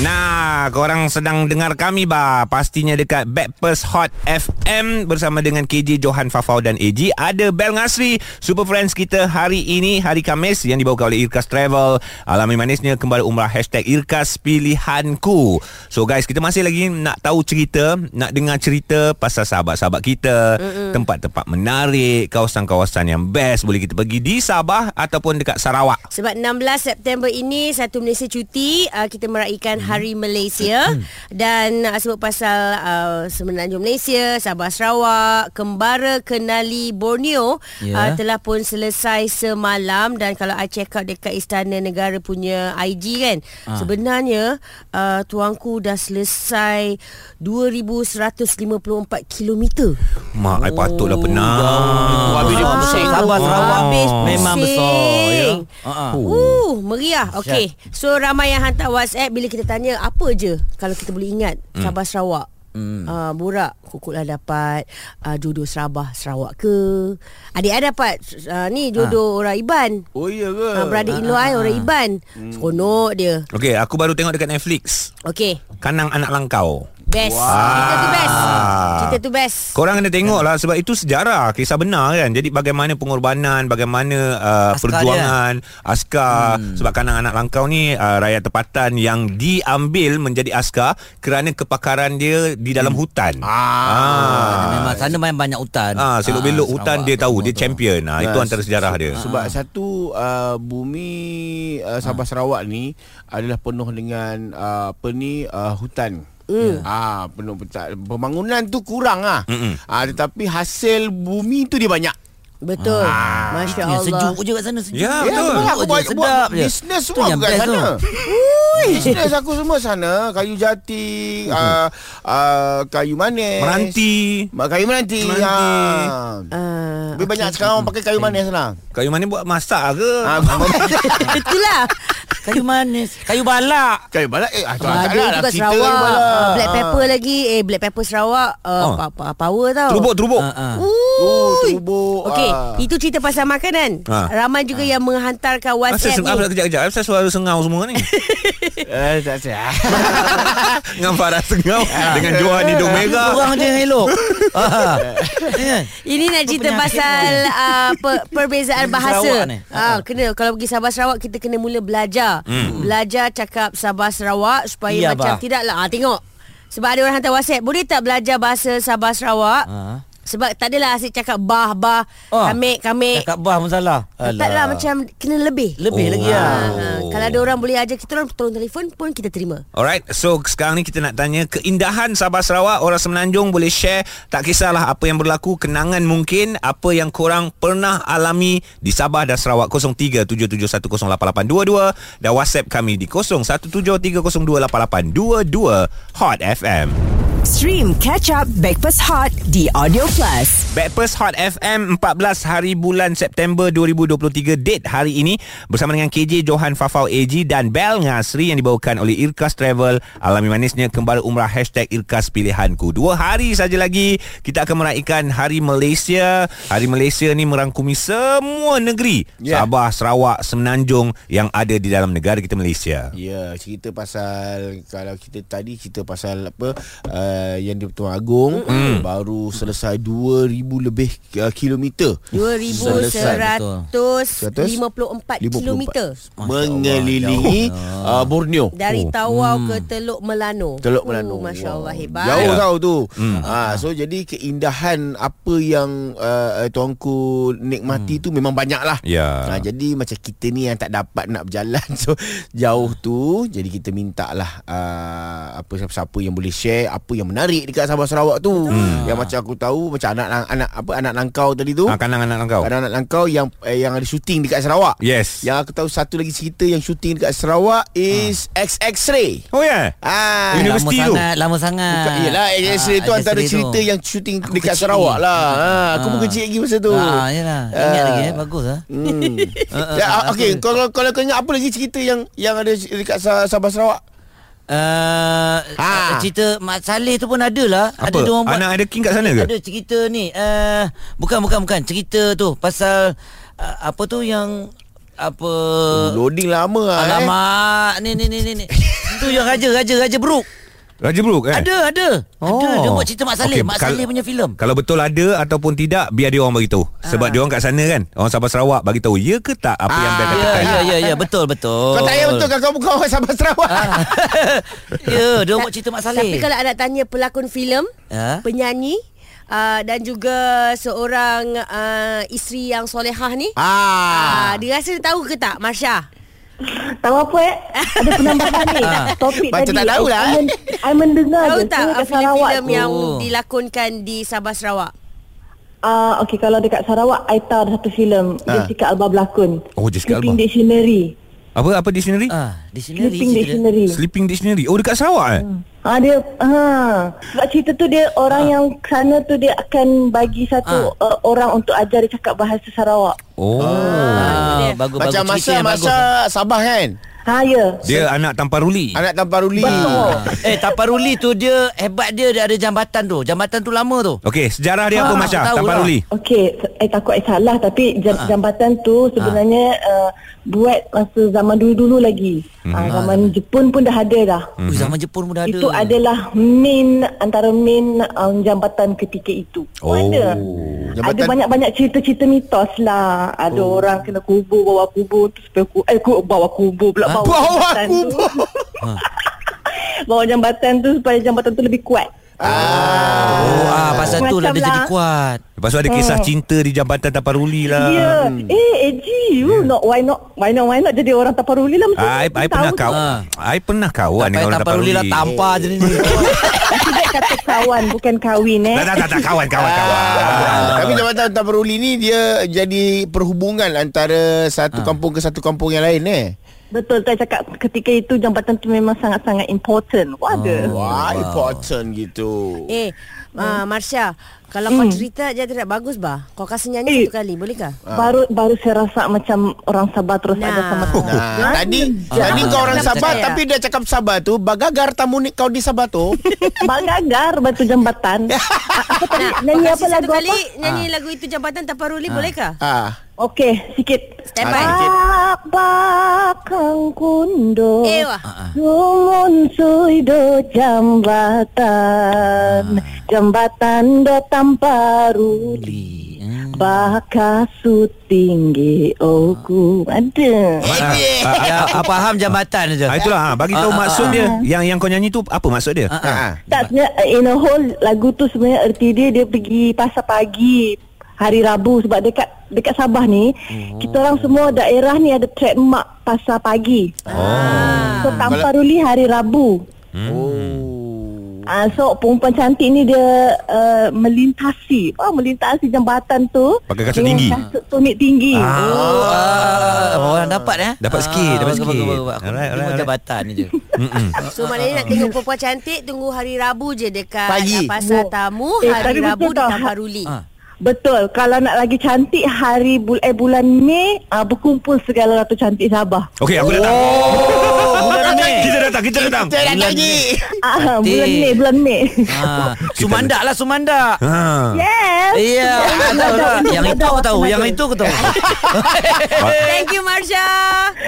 Nah, korang sedang dengar kami bah Pastinya dekat Backpast Hot FM Bersama dengan KJ Johan Fafau dan AG Ada Bel Ngasri Super Friends kita hari ini Hari Kamis Yang dibawa oleh Irkas Travel. Alami manisnya Kembali umrah Hashtag Irkas Pilihanku. So guys Kita masih lagi nak tahu cerita Nak dengar cerita Pasal sahabat-sahabat kita. Mm-mm. Tempat-tempat menarik Kawasan-kawasan yang best. Boleh kita pergi di Sabah Ataupun dekat Sarawak. Sebab 16 September ini Satu Malaysia cuti uh, Kita meraihkan Hari Malaysia dan uh, sebut pasal uh, Semenanjung Malaysia, Sabah Sarawak, Kembara Kenali Borneo Ya. uh, telah pun selesai semalam dan kalau I check out dekat Istana Negara punya IG kan, Ah. sebenarnya uh, tuanku dah selesai 2154 kilometer. Mak, I patutlah pernah jauh. Habis dia pusing. Sabah Sarawak Habis Memang besar ya. Uh-uh. Uh, meriah. Okey. So ramai yang hantar WhatsApp bila kita tanya apa je kalau kita boleh ingat Hmm. Sabah Sarawak. Hmm. Uh, Borak Kukuk lah dapat uh, Jodoh Serabah Sarawak ke? Adik I dapat uh, Ni jodoh orang Iban. Oh iya ke? uh, Beradik in-law I orang Iban. Seronok dia. Okey, aku baru tengok dekat Netflix. Okey. Kanang Anak Langkau Best. Cerita tu best. Cerita tu best. Korang kena tengok lah Sebab itu sejarah Kisah benar kan. Jadi bagaimana pengorbanan Bagaimana uh, Askar Perjuangan Askar. Hmm. Sebab kanang anak langkau ni uh, Rakyat tempatan Yang diambil Menjadi askar Kerana kepakaran dia Di dalam hutan. Ah. Memang sana main banyak hutan. Ah, selok belok Ah, hutan dia tahu dia champion. Ah, itu Nah, antara sejarah dia. Sebab satu uh, bumi uh, Sabah Sarawak ni adalah penuh dengan uh, apa ni uh, hutan. Mm. Ah penuh petak. Pembangunan tu kurang ah. Mm-mm. Ah tetapi hasil bumi tu dia banyak. Betul Masya Yang Allah sejuk je kat sana sejuk. Ya, Ya, betul. betul. Aku je, buat, buat sedap je. bisnes semua yang aku kat sana. Bisnes aku semua sana. Kayu jati, uh, uh, kayu manis. Meranti. Kayu meranti. Meranti. Ah. uh, Lebih banyak sekarang orang pakai kayu manis lah. Kayu mana buat masak ke? Ah, Itulah Kayu manis, kayu balak. kayu balak eh ah, tu Ah, tak dia lah cerita Sarawak kayu balak. Black pepper lagi Eh black pepper Sarawak uh, Oh. Power tau Terubuk, terubuk. Ah. Oh, terubuk. Okey, ah. itu cerita pasal makanan. Ha. Ramai juga yang menghantarkan WhatsApp sengau ni. kejap-kejap. Asal suara sengau semua ni? Eh, tak saya. Dengan Farah sengau dengan Johan hidung merah. Orang je yang elok. Kan? Ini nak cerita pasal uh, per, perbezaan bahasa. Ah, kena kalau pergi Sabah Sarawak kita kena mula belajar. Hmm. Belajar cakap Sabah Sarawak supaya Iya, macam bah. tidaklah. Ah, tengok. Sebab ada orang hantar WhatsApp, boleh tak belajar bahasa Sabah Sarawak? Ah. Sebab tak adalah asyik cakap bah bah, Oh. kamik kamik. Cakap bah pun salah. Taklah macam kena lebih. Lebih Oh. lagi lah. Ah, kalau ada orang boleh ajar kita orang tolong telefon pun kita terima. Alright, so sekarang ni kita nak tanya keindahan Sabah Sarawak, orang Semenanjung boleh share tak kisahlah apa yang berlaku, kenangan mungkin, apa yang korang pernah alami di Sabah dan Sarawak 0377108822 dan WhatsApp kami di 0173028822 Hot FM. Stream Catch Up Backpass Hot di Audio Plus. Backpast Hot FM 14 hari bulan September 2023 date hari ini bersama dengan KJ Johan Fafau AG dan Bel Ngasri yang dibawakan oleh Irkas Travel alami manisnya kembali umrah hashtag Irkas Pilihanku dua hari saja lagi kita akan meraihkan Hari Malaysia Hari Malaysia ni merangkumi semua negeri Ya. Sabah, Sarawak, Semenanjung yang ada di dalam negara kita Malaysia Ya, cerita pasal kalau kita tadi cerita pasal apa uh, yang di Tuan Agong mm. baru selesai 2000 lebih uh, kilometer. 2154 kilometer mengelilingi uh, Borneo. dari Tawau ke Teluk Melano. Teluk Melano. Oh, Masya Allah hebat. Jauh Ya. tahu tu. Hmm. Ha, so jadi keindahan apa yang uh, tuanku nikmati tu memang banyak lah. Ya. Ha, jadi macam kita ni yang tak dapat nak berjalan so jauh tu jadi kita minta lah uh, apa siapa-siapa yang boleh share apa yang menarik dekat Sabah Sarawak tu. Hmm. Yang macam aku tahu macam anak anak apa anak langkau tadi tu. ha, kanang anak kau Anak-anak langkau yang eh, yang ada syuting dekat Sarawak. Yes Yang aku tahu satu lagi cerita yang syuting dekat Sarawak is XX-ray. Oh ya yeah. Ah, Universiti lama tu. sangat, lama sangat. Bukan, yelah X-ray Ah, tu antara X-ray tu. cerita yang syuting Aku dekat kecil Sarawak lagi. lah. Ha, aku pun Ah. kecil lagi masa tu. Ah, yalah. Ingat Ah. lagi eh, bagus ah. Hmm. Ah, ya, ah, okey, aku- kalau kalau kau ingat apa lagi cerita yang yang ada dekat Sa- Sabah Sarawak? Uh, Ha. cerita Mak Saleh tu pun ada lah. Ada Apa? dia orang buat Anak ada king kat sana ke? Ada cerita ni uh, Bukan bukan bukan Cerita tu Pasal uh, Apa tu yang apa Loading lama lah eh. Alamak Ni ni ni ni ni Itu yang raja Raja Raja Brook Raja Brook kan? Ada ada Ada Dia buat cerita Mak Saleh Okey, Mak kal- Saleh punya filem Kalau betul ada ataupun tidak biar dia orang bagi tahu. Sebab dia orang kat sana kan. Orang Sabah Sarawak bagi tahu ya ke tak apa yang dia Ah, Ya katakan. ya ya ya Betul betul Kau tak payah betul kan kau bukan orang Sabah Sarawak. Ah. Ya Dia buat cerita Mak Saleh Tapi kalau anda tanya pelakon filem, Ha? penyanyi uh, dan juga seorang uh, isteri yang solehah ni, Ah. uh, dia rasa dia tahu ke tak Marsha? Tahu apa eh? Ada penambahan ni. Topik Macam tadi. tak tahu lah, I, eh. men- I mendengar Tahu je. tak uh, Sarawak filem-filem tu. yang Oh. dilakonkan di Sabah Sarawak? Ah, okay, kalau dekat Sarawak, I tahu ada satu filem. Ah. Jessica Alba berlakon. Oh, Jessica Sleeping Alba. Dictionary. Apa apa dictionary? Ah, di sini Sleeping Dictionary. Sleeping dictionary. Oh dekat Sarawak eh? Ah dia ha sebab cerita tu dia orang yang sana tu dia akan bagi satu uh, orang untuk ajar dia cakap bahasa Sarawak. Oh. Ah, dia. bagus Macam bagus masa yang bagus. masa Sabah kan. Ha ya. Dia anak Tamparuli. Anak tanpa ruli. Betul. Eh Taparuli tu dia hebat dia dia ada jambatan tu. Jambatan tu lama tu. Okey, sejarah dia apa Ah, Masya? tahu Tamparuli. Okey, I takut I salah tapi jam, jambatan tu sebenarnya uh, buat masa zaman dulu-dulu lagi. Mhm. Uh, zaman Jepun pun dah ada dah. Mm-hmm. Uh, zaman Jepun pun dah ada. Itu adalah main antara main um, jambatan ketika itu. Oh. Ada. Jambatan- Ada banyak-banyak cerita-cerita mitos lah. Ada oh. orang kena kubur bawa kubur tu supaya ku, eh ku, bawa kubur pula Ha? bawa, Bawa jambatan tu. kubur. bawa jambatan tu supaya jambatan tu lebih kuat. Oh, ah pasal tu lah Macam dia jadi lah. kuat. Lepas tu ada kisah cinta di Jambatan Tamparuli lah. Ya. Eh, Eji, you not why not why not why not jadi orang taparuli lah mesti. I, I pernah tahu kau. Ah. I pernah kawan dengan payah orang Taparuli Tamparuli. lah tampar je ni. Tidak kata kawan bukan kahwin eh. Tak tak tak, tak kawan kawan kawan. Ah, Tapi jabatan tanpa ruli ni dia jadi perhubungan antara satu kampung ke satu kampung yang lain eh. Betul saya cakap ketika itu jambatan tu memang sangat-sangat important. Waduh. Wah, important gitu. Eh, uh, Marsha, kalau kau cerita je tidak bagus bah. Kau kasih nyanyi Eh. satu kali, bolehkah? Baru baru saya rasa macam orang Sabah terus Nah. ada sama Nah, tadi tadi kau orang Sabah tapi dia cakap Sabah tu bagagar tamu ni kau di Sabah tu. Bagagar batu jambatan. A- apa tadi Nak, nyanyi kau apa lagu satu kali apa? nyanyi lagu itu Jambatan Taparuli bolehkah? ah. Okey, sikit. Stand by. Ah, sikit. Bak bakang kundo. Eh, wah. Sumun suido jambatan Jambatan do tamparuli Baka su tinggi oku Ada Ah, ah, Ya, ah, faham jambatan je. ah, itulah ha, bagi tahu maksud dia. Yang yang kau nyanyi tu apa maksud dia? Ah, Ah. Tak sebenarnya in a whole lagu tu sebenarnya erti dia dia pergi pasar pagi hari Rabu sebab dekat dekat Sabah ni oh. kita orang semua daerah ni ada trademark pasar pagi. Oh. So Tamparuli hari Rabu. Oh. Ah so perempuan cantik ni dia uh, melintasi, oh melintasi jambatan tu Pakai kasut tinggi. Kasut tumit tinggi. Ah. Oh, ah, orang dapat eh? Dapat sikit, dapat sikit. bagus, bagus. Aku Alright, tengok alright, jabatan ni je. So maknanya nak tengok perempuan cantik Tunggu hari Rabu je Dekat Pagi. uh, Pasar Oh. tamu Eh, Hari Rabu di. Taparuli Ah. Betul. Kalau nak lagi cantik hari bul eh bulan Mei ah, berkumpul segala ratu cantik Sabah. Okey, aku datang. Oh, Mei. Kita datang, kita datang. Kita dah lagi. Ah, bulan Mei, bulan Mei. Ah, Sumandak lah Sumandak. Ha. yes. Iya, tahu lah. Yang itu aku tahu, yang itu aku tahu. Thank you Marsha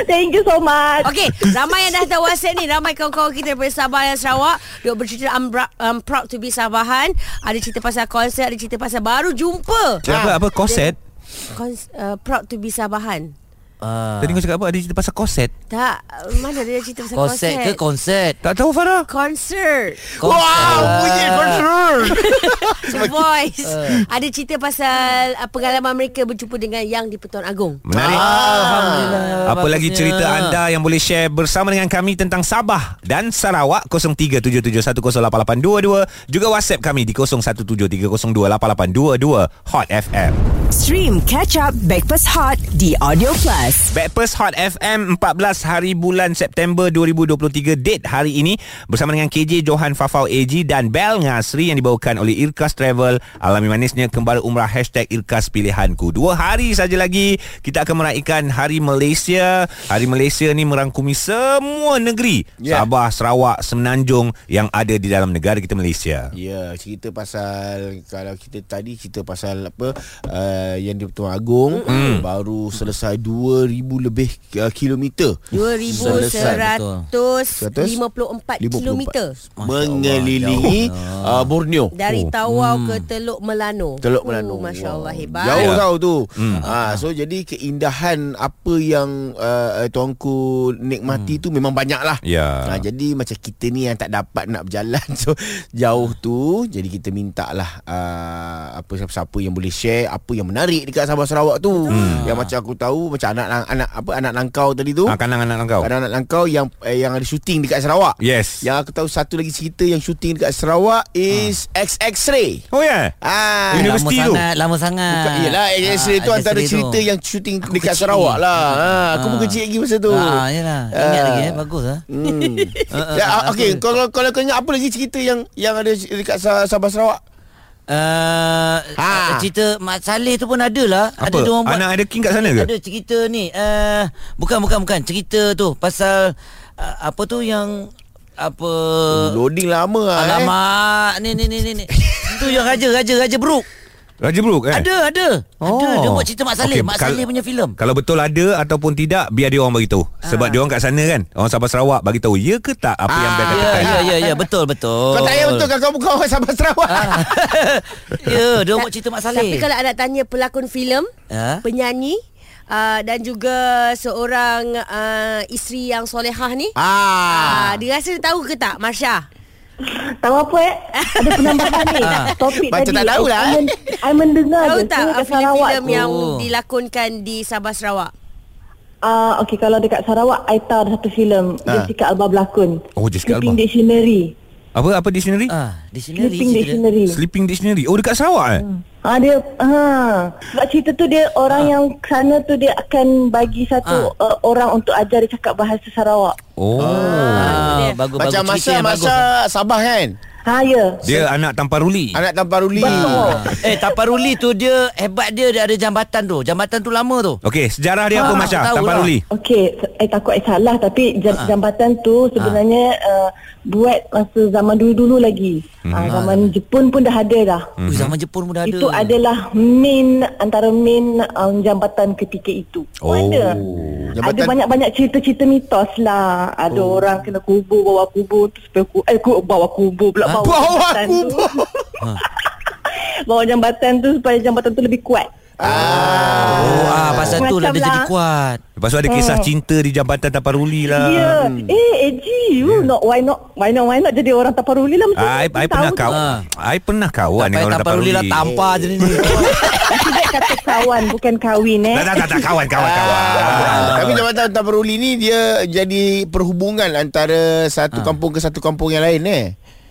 Thank you so much. Okey, ramai yang dah tahu WhatsApp ni, ramai kawan-kawan kita daripada Sabah dan Sarawak, duk bercerita I'm, bra- I'm proud to be Sabahan. Ada cerita pasal konsert, ada cerita pasal baru jumpa. Apa apa koset? Kons- uh, proud to be Sabahan. Ah, Tadi kau cakap apa? Ada cerita pasal koset? Tak, mana dia cerita pasal Konsert konsert? ke konsert? Tak tahu Farah. Concert. Wow, bunyi concern. The Voice. Ada cerita pasal uh, pengalaman mereka berjumpa dengan Yang di Pertuan Agong. Menarik. Alhamdulillah. Apa lagi cerita anda yang boleh share bersama dengan kami tentang Sabah dan Sarawak 0377108822 juga WhatsApp kami di 0173028822 Hot FM. Stream Catch Up Backpass Hot di Audio Plus. Backpast Hot FM 14 hari bulan September 2023 date hari ini bersama dengan KJ Johan Fafau AG dan Bel Ngasri yang dibawakan oleh Irkas Travel. Alami manisnya kembali umrah hashtag Irkas Pilihanku. Dua hari saja lagi kita akan meraihkan Hari Malaysia. Hari Malaysia ni merangkumi semua negeri. Ya. Sabah, Sarawak, Semenanjung yang ada di dalam negara kita Malaysia. Ya, cerita pasal kalau kita tadi cerita pasal apa uh, uh, yang di Tuan Agong mm. baru selesai 2000 lebih uh, kilometer. 2154 kilometer 54. Mengelilingi uh, Borneo. dari Tawau ke Teluk Melano. Teluk Melano. Oh, Masya Allah hebat. Jauh Ya. tau tu. Hmm. Ha, so jadi keindahan apa yang uh, tuanku nikmati hmm. tu memang banyak lah. Ya. Ha, jadi macam kita ni yang tak dapat nak berjalan so jauh tu jadi kita minta lah uh, apa siapa-siapa yang boleh share apa yang menarik dekat Sabah Sarawak tu. Hmm. Yang macam aku tahu macam anak anak apa anak langkau tadi tu. Ah, kanang anak kau. Anak-anak langkau yang eh, yang ada syuting dekat Sarawak. Yes. Yang aku tahu satu lagi cerita yang syuting dekat Sarawak is XX-ray. Oh ya. Yeah. Ah, Universiti lama tu. sangat, lama sangat. Bukan, yelah X-ray tu Ah, antara X-ray tu. cerita yang syuting Aku dekat kecil Sarawak lah. Ha, aku pun Ah. kecil lagi masa tu. Ah, yalah. Ingat Ah. lagi eh, bagus ah. Hmm. Ah, ya, ah, okey, kalau kalau kau ingat apa lagi cerita yang yang ada dekat Sa- Sabah Sarawak? Uh, Ha. cerita Mat Saleh tu pun ada lah. Apa? Ada orang buat Anak ada king kat sana ke? Ada cerita ni. Uh, bukan bukan bukan cerita tu pasal uh, apa tu yang apa Loading lama lah eh. Alamak Ni ni ni ni ni Tu yang raja Raja Raja Beruk Raja Brook eh? Ada ada Ada Dia buat cerita Mak Saleh Okey, Mak kal- Saleh punya filem Kalau betul ada ataupun tidak biar dia orang bagi tahu. Sebab dia orang kat sana kan. Orang Sabah Sarawak bagi tahu ya ke tak apa yang Ah. Bel Ya katakan. ya ya ya betul betul Kau tak payah betul kan kau bukan orang Sabah Sarawak. Ah. Ya dia buat cerita Mak Saleh Tapi kalau nak tanya pelakon filem, Ha? penyanyi uh, dan juga seorang uh, isteri yang solehah ni, Ah. ah. dia rasa dia tahu ke tak Marsha? Tahu apa eh? Ada penambahan ni. Topik Macam tadi. tak tahu lah, I, eh. men, I mendengar Tahu je. tak uh, filem-filem tu. yang Oh. dilakonkan di Sabah Sarawak? Ah, okay, kalau dekat Sarawak, I tahu ada satu filem. Ah. Jessica Alba berlakon. Oh, Jessica Sleeping Alba. Dictionary. Apa apa dictionary? Ah, dictionary Sleeping. Dictionary. Sleeping dictionary. Oh dekat Sarawak eh? Ah dia ha sebab cerita tu dia orang yang sana tu dia akan bagi satu uh, orang untuk ajar dia cakap bahasa Sarawak. Oh. Ah, bagus Macam bagus masa yang bagus. masa Sabah kan? Ha ya. Dia anak tanpa ruli. Anak tanpa ruli. Betul. Eh Taparuli tu dia hebat dia dia ada jambatan tu. Jambatan tu lama tu. Okey, sejarah dia apa Ah, Masya? Tanpa lah. ruli. Okey, I takut I salah tapi Ah. jambatan tu sebenarnya uh, buat masa zaman dulu-dulu lagi. Hmm. Uh, zaman Jepun pun dah ada dah. Hmm. zaman Jepun pun dah ada. Itu adalah main antara main um, jambatan ketika itu. Oh. Ada. Jambatan- Ada banyak-banyak cerita-cerita mitos lah. Ada oh. orang kena kubur bawa kubur tu supaya ku, eh ku, bawa kubur pula bawa, Bawa jambatan tu. kubur. bawa jambatan tu supaya jambatan tu lebih kuat. Oh, ah pasal tu lah dia jadi lah. kuat. Lepas tu ada kisah cinta di jambatan tanpa ruli lah. Ya. Eh, Eji, you not why not why not why not jadi orang taparuli lah macam I, tu. I pernah kau. Ah. I pernah kawan dengan orang tanpa Taparuli ruli. lah tampar je ni. kata kawan bukan kahwin eh. Tak tak tak, kawan kawan kawan. Ah. Tapi jambatan tanpa ruli ni dia jadi perhubungan antara satu kampung ke satu kampung yang lain eh.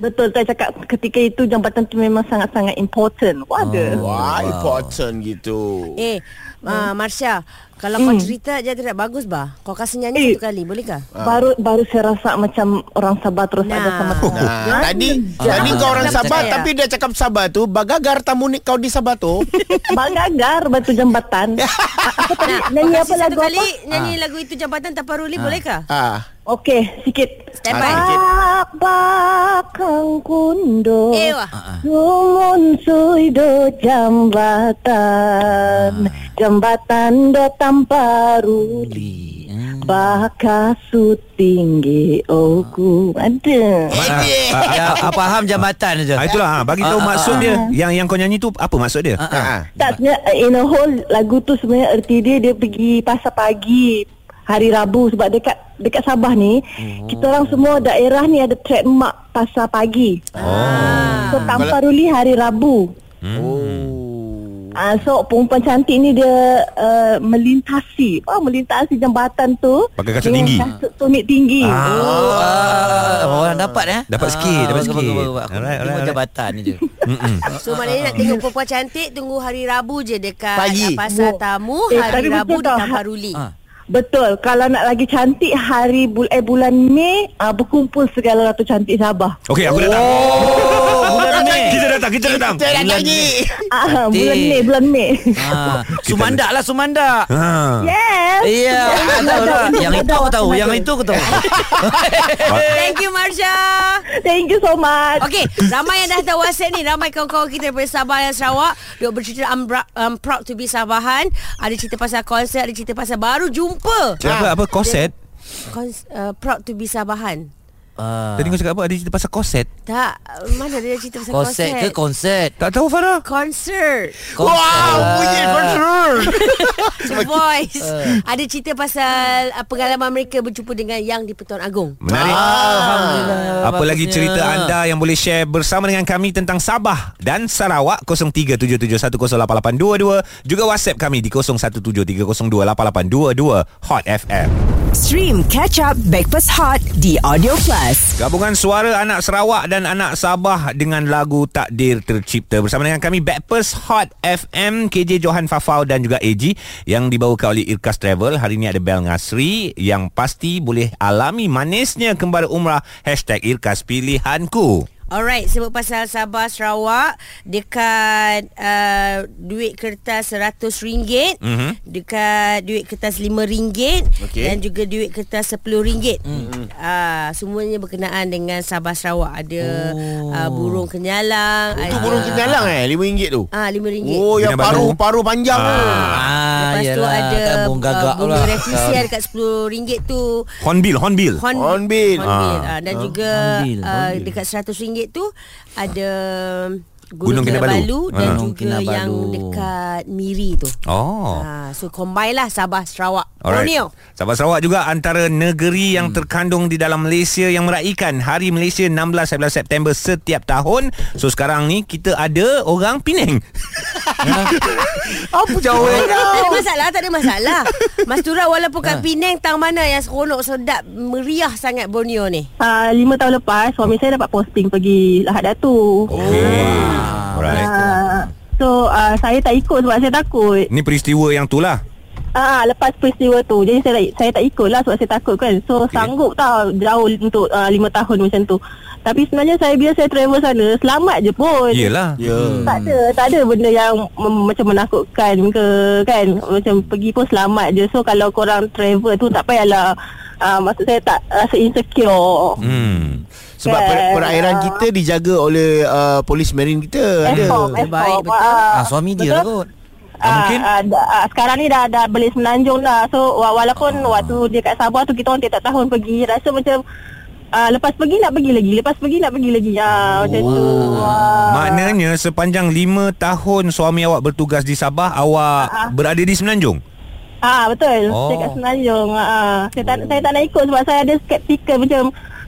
Betul saya cakap ketika itu jambatan tu memang sangat-sangat important. Waduh. Wah, important gitu. Eh, uh, Marsha, kalau Hmm. kau cerita je tidak bagus bah. Kau kasih nyanyi Eh. satu kali, boleh kah? Baru baru saya rasa macam orang Sabah terus Nah. ada sama saya. Nah, tadi tadi Ah. kau orang Sabah tapi dia cakap Sabah tu bagagar tamu ni kau di Sabah tu. Bagagar batu jambatan. apa tadi? Nah, Nyanyi kau apa lagu kali apa? nyanyi lagu itu jambatan tanpa ruli boleh kah? ah. Okey, sikit. Stand by. Ah, sikit. Bakang kundo wah. Sumun suido jambatan Jambatan do tanpa ruli Baka su tinggi oku Ada Ya, apa faham jambatan je. Ah, itulah ha, bagi tahu Ah, ah, maksud ah. dia. Yang yang kau nyanyi tu apa maksud dia? Ah, ah. Ah. Tak sebenarnya in a whole lagu tu sebenarnya erti dia dia pergi pasar pagi hari Rabu sebab dekat dekat Sabah ni oh. kita orang semua daerah ni ada trademark pasar pagi. Oh. So tanpa ruli hari Rabu. Oh. Ah so perempuan cantik ni dia uh, melintasi, oh melintasi jambatan tu Pakai kasut tinggi. Kasut tumit tinggi. Ah. Oh, ah, orang dapat eh? Dapat sikit, dapat sikit. bagus, bagus. Aku Alright, alright, jabatan ni je. So maknanya nak tengok perempuan cantik Tunggu hari Rabu je Dekat Pagi. pasar tamu Eh, Hari Rabu di tau. tanpa ruli Ah. Betul. Kalau nak lagi cantik hari bul eh bulan Mei uh, berkumpul segala ratu cantik Sabah. Okey, aku dah tahu. Oh, bulan Bulan Mei. Kita datang, kita datang. Saya nak nyanyi. Ah, bulan Mei, bulan Mei. Ah, Sumandak lah Sumandak. Ha. Yes. Tahu lah. Yang itu aku tahu, yang itu aku tahu. Thank you Marsha. Thank you so much. Okey, ramai yang dah hantar WhatsApp ni, ramai kawan-kawan kita daripada Sabah dan Sarawak duk bercerita I'm, I'm proud to be Sabahan. Ada cerita pasal konsert, ada cerita pasal baru jumpa. Apa apa koset? Kons- uh, proud to be Sabahan. Ah, Tadi kau cakap apa? Ada cerita pasal koset? Tak, mana dia cerita pasal Konset ke konsert? Tak tahu Farah. Concert Wow, bunyi concert. The Voice Ada cerita pasal uh, Pengalaman mereka Berjumpa dengan Yang di Pertuan Agong Menarik. Alhamdulillah. Apa lagi cerita anda yang boleh share bersama dengan kami tentang Sabah dan Sarawak 0377108822 juga WhatsApp kami di 0173028822 Hot FM. Stream Catch Up Backpass Hot di Audio Plus. Gabungan suara anak Sarawak dan anak Sabah dengan lagu Takdir Tercipta bersama dengan kami Backpass Hot FM KJ Johan Fafau dan juga AG yang dibawakan oleh Irkas Travel. Hari ini ada Bel Ngasri yang pasti boleh alami manisnya kembali umrah Hashtag Irkas Pilihanku. Alright, sebut pasal Sabah Sarawak dekat uh, duit kertas RM100, Mhm. dekat duit kertas RM5 Okey. dan juga duit kertas RM10. Mm-hmm. Uh, semuanya berkenaan dengan Sabah Sarawak. Ada oh. uh, burung kenyalang, Itu ada burung kenyalang eh RM5 tu. Ah, RM5. Oh, yang Bina paruh batu. paruh panjang tu. Ah, Lepas tu yelah, ada kan bong gagak uh, bunga pula. revisi ada kat RM10 tu. Hornbill, Hornbill. Horn, Hornbill. Hornbill. Ah. Ah. dan juga Hornbill, uh, Hornbill. dekat RM100 tu ada Gunung Gunung Kinabalu. Kinabalu dan Ah. Gunung juga Kinabalu. yang dekat Miri tu. Oh. Ha, so combine lah Sabah Sarawak. Alright. Borneo. Sabah Sarawak juga antara negeri yang terkandung di dalam Malaysia yang meraihkan Hari Malaysia 16-17 September setiap tahun. So sekarang ni kita ada orang Penang. Apa jauh Tak ada masalah, tak ada masalah. Mas Tura walaupun kat Penang tang mana yang seronok sedap meriah sangat Borneo ni? Uh, lima tahun lepas suami saya dapat posting pergi Lahad Datu. Okey. Alright. Uh, so uh, saya tak ikut sebab saya takut. Ni peristiwa yang tu lah. Ah lepas peristiwa tu jadi saya saya tak ikut lah sebab saya takut kan. So okay. sanggup tau jauh untuk uh, lima tahun macam tu. Tapi sebenarnya saya bila saya travel sana selamat je pun. Yelah. Ya. Tak ada tak ada benda yang mem- macam menakutkan ke kan. Macam pergi pun selamat je. So kalau korang travel tu tak payahlah uh, maksud saya tak rasa insecure. Hmm. Sebab Kan, per- perairan ah. kita dijaga oleh uh, polis marine kita. Ada. Baik, betul. Ah, Ah, suami dia lah kot. Ah, mungkin? Ah, ah, ah, sekarang ni dah dah beli semenanjung dah. So wa- walaupun waktu dia kat Sabah tu kita orang tiap tahun pergi rasa macam ah, lepas pergi nak pergi lagi, lepas pergi nak pergi lagi. Ah macam tu. Ah. Maknanya sepanjang 5 tahun suami awak bertugas di Sabah, awak berada di Semenanjung? Ah betul. Oh. Oh. Saya kat Semenanjung. Ah, saya tak saya tak nak ikut sebab saya ada skeptikal macam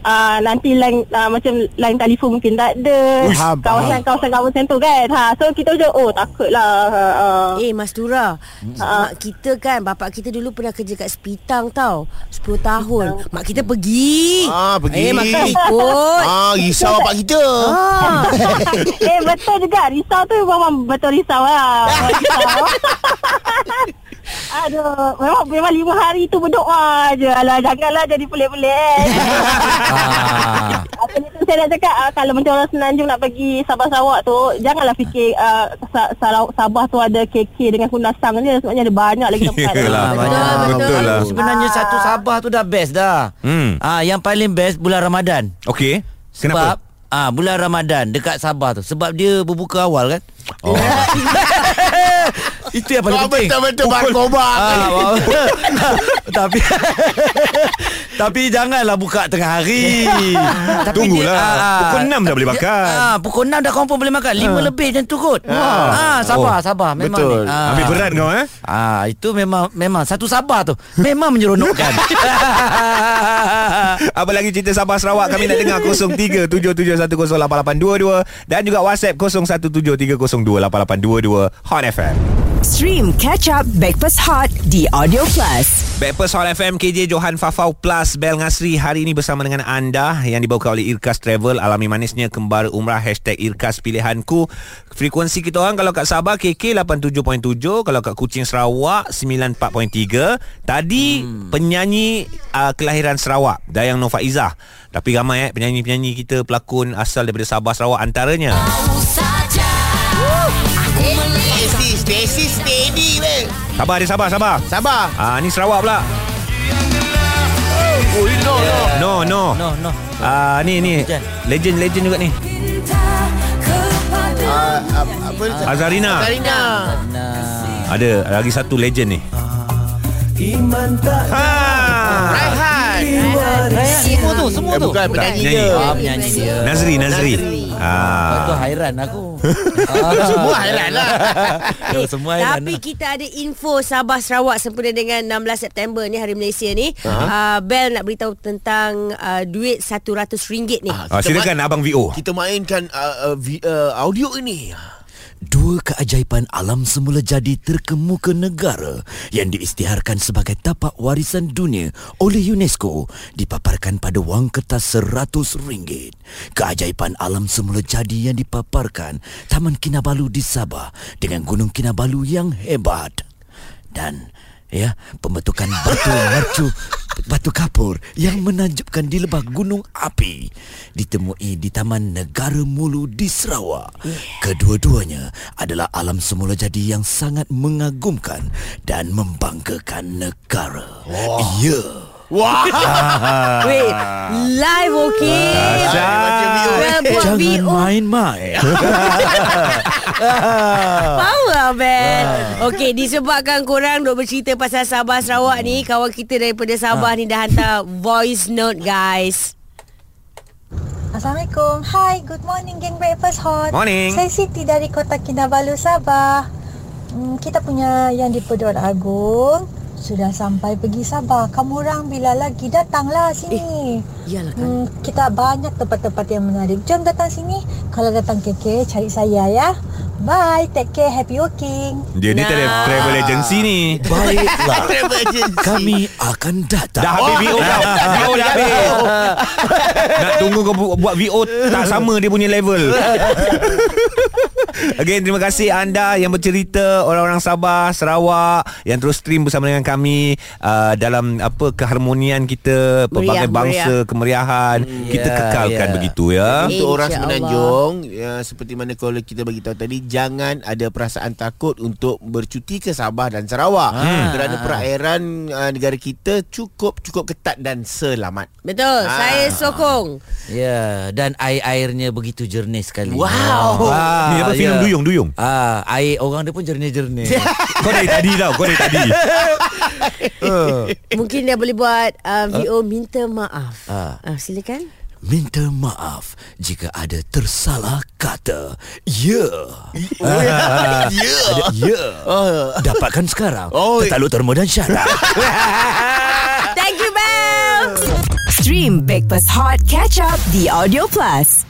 ah, nanti line ah, macam line telefon mungkin tak ada. Faham, Kawasan-kawasan kawasan tu kan. Ha so kita macam oh takutlah. Ah. Eh Mas Tura Mak kita kan Bapak kita dulu pernah kerja kat Sepitang tau 10 tahun Mak kita pergi Ah, pergi. Eh mak kita ikut Ah, risau bapak kita. ah. eh betul juga risau tu memang betul risau lah. Risau. Aduh, memang memang lima hari tu berdoa je. Alah, janganlah jadi pelik-pelik. Ah. Apa ni tu saya nak cakap uh, kalau macam orang Senanjung nak pergi Sabah Sarawak tu janganlah fikir uh, Sa- Sabah tu ada KK dengan Kundasang je sebenarnya ada banyak lagi tempat. Yelah, Ah, betul, betul. Betul lah. Sebenarnya satu Sabah tu dah best dah. Hmm. Ah, yang paling best bulan Ramadan. Okey. Sebab Kenapa? ah bulan Ramadan dekat Sabah tu sebab dia berbuka awal kan. Oh. Itu yang paling Kau penting. betul-betul barkoba. Ah, wow. tapi tapi janganlah buka tengah hari. tapi Tunggulah. ah, Pukul 6 dah boleh makan. Ah, pukul 6 dah confirm boleh makan. 5 lebih macam tu kot. Ah, sabar, Oh, sabar memang Betul. ni. Ah. Ambil berat kau eh? Ah, itu memang memang satu Sabah tu. Memang menyeronokkan. Apa lagi cerita Sabah Sarawak Kami nak dengar 0377108822 Dan juga WhatsApp 0173028822 Hot FM Stream Catch Up Backpass Hot di Audio Plus. Backpast Hot FM KJ Johan Fafau plus Bel Ngasri hari ini bersama dengan anda yang dibawa oleh Irkas Travel. Alami manisnya kembali umrah hashtag Irkas pilihanku. Frekuensi kita orang kalau kat Sabah KK 87.7 kalau kat Kuching Sarawak 94.3 tadi hmm. penyanyi uh, kelahiran Sarawak Dayang Nova Izzah tapi ramai eh penyanyi-penyanyi kita pelakon asal daripada Sabah Sarawak antaranya Stacy, steady weh. Sabar dia sabar sabar Sabar. Ah ni Sarawak pula Oh, no, no. No no No no Ah ni ni Legend. legend juga ni Ah, ap- apa dia? Azarina Zarina. Nah Ada lagi satu legend ni Ha. Raihan. Rayyan semua tu Semua Eh, tu bukan penyanyi Penyanyi. dia. Ah, penyanyi dia Nazri Nazri. Nazri. Lepas tu Ah. hairan aku Semua hairan lah. Eh, Semua hairan Tapi kita ada info Sabah Sarawak sempena dengan 16 September ni Hari Malaysia ni uh, Bel nak beritahu tentang uh, duit RM100 ni Ah, Ah, silakan abang VO. Kita mainkan uh, uh, vi- uh, audio ini. Dua keajaiban alam semula jadi terkemuka negara yang diisytiharkan sebagai tapak warisan dunia oleh UNESCO dipaparkan pada wang kertas RM100. Keajaiban alam semula jadi yang dipaparkan Taman Kinabalu di Sabah dengan Gunung Kinabalu yang hebat. Dan ya, pembentukan batu mercu batu kapur yang menakjubkan di lebah gunung api ditemui di Taman Negara Mulu di Sarawak. Kedua-duanya adalah alam semula jadi yang sangat mengagumkan dan membanggakan negara. Ya. Wah. Wait Live okay Macam Jangan VO main-main. Power Bel Okay disebabkan korang Duk bercerita pasal Sabah Sarawak ni Kawan kita daripada Sabah ni Dah hantar voice note guys Assalamualaikum. Hai, good morning geng Breakfast Hot. Morning. Saya Siti dari Kota Kinabalu, Sabah. Hmm, kita punya yang di Pedut Agung sudah sampai pergi Sabah. Kamu orang bila lagi datanglah sini. Iyalah kan Hmm, kita banyak tempat-tempat yang menarik. Jom datang sini. Kalau datang KK, cari saya ya. Bye, take care, happy working. Dia ni tak ada Nah. travel agency ni. Baiklah. Travel agency. Kami akan datang. Dah habis VO kau. VO dah habis. Nak tunggu kau bu- buat VO tak sama dia punya level. Again terima kasih anda yang bercerita orang-orang Sabah, Sarawak yang terus stream bersama dengan kami uh, dalam apa keharmonian kita pelbagai Meriah, bangsa kemeriahan kita Ya, kekalkan ya. begitu ya. Untuk orang. Semenanjung ya, Seperti mana kalau kita bagi tahu tadi Jangan ada perasaan takut Untuk bercuti ke Sabah dan Sarawak Hmm. Kerana perairan uh, negara kita Cukup-cukup ketat dan selamat Betul Ah. Saya sokong Ya Dan air-airnya begitu jernih sekali Wow. ah, Ni apa filem Duyung, Duyung? Ah, Air orang dia pun jernih-jernih Kau dari tadi tau, kau dari tadi. Mungkin dia boleh buat uh, VO minta maaf Ah. uh, Silakan Minta maaf jika ada tersalah kata. Ya. Ya Ada ya. Oh. Dapatkan sekarang. Oh. Tetaluk termo dan syarat. Thank you Bel Stream Backpass Hot Catch Up di Audio Plus.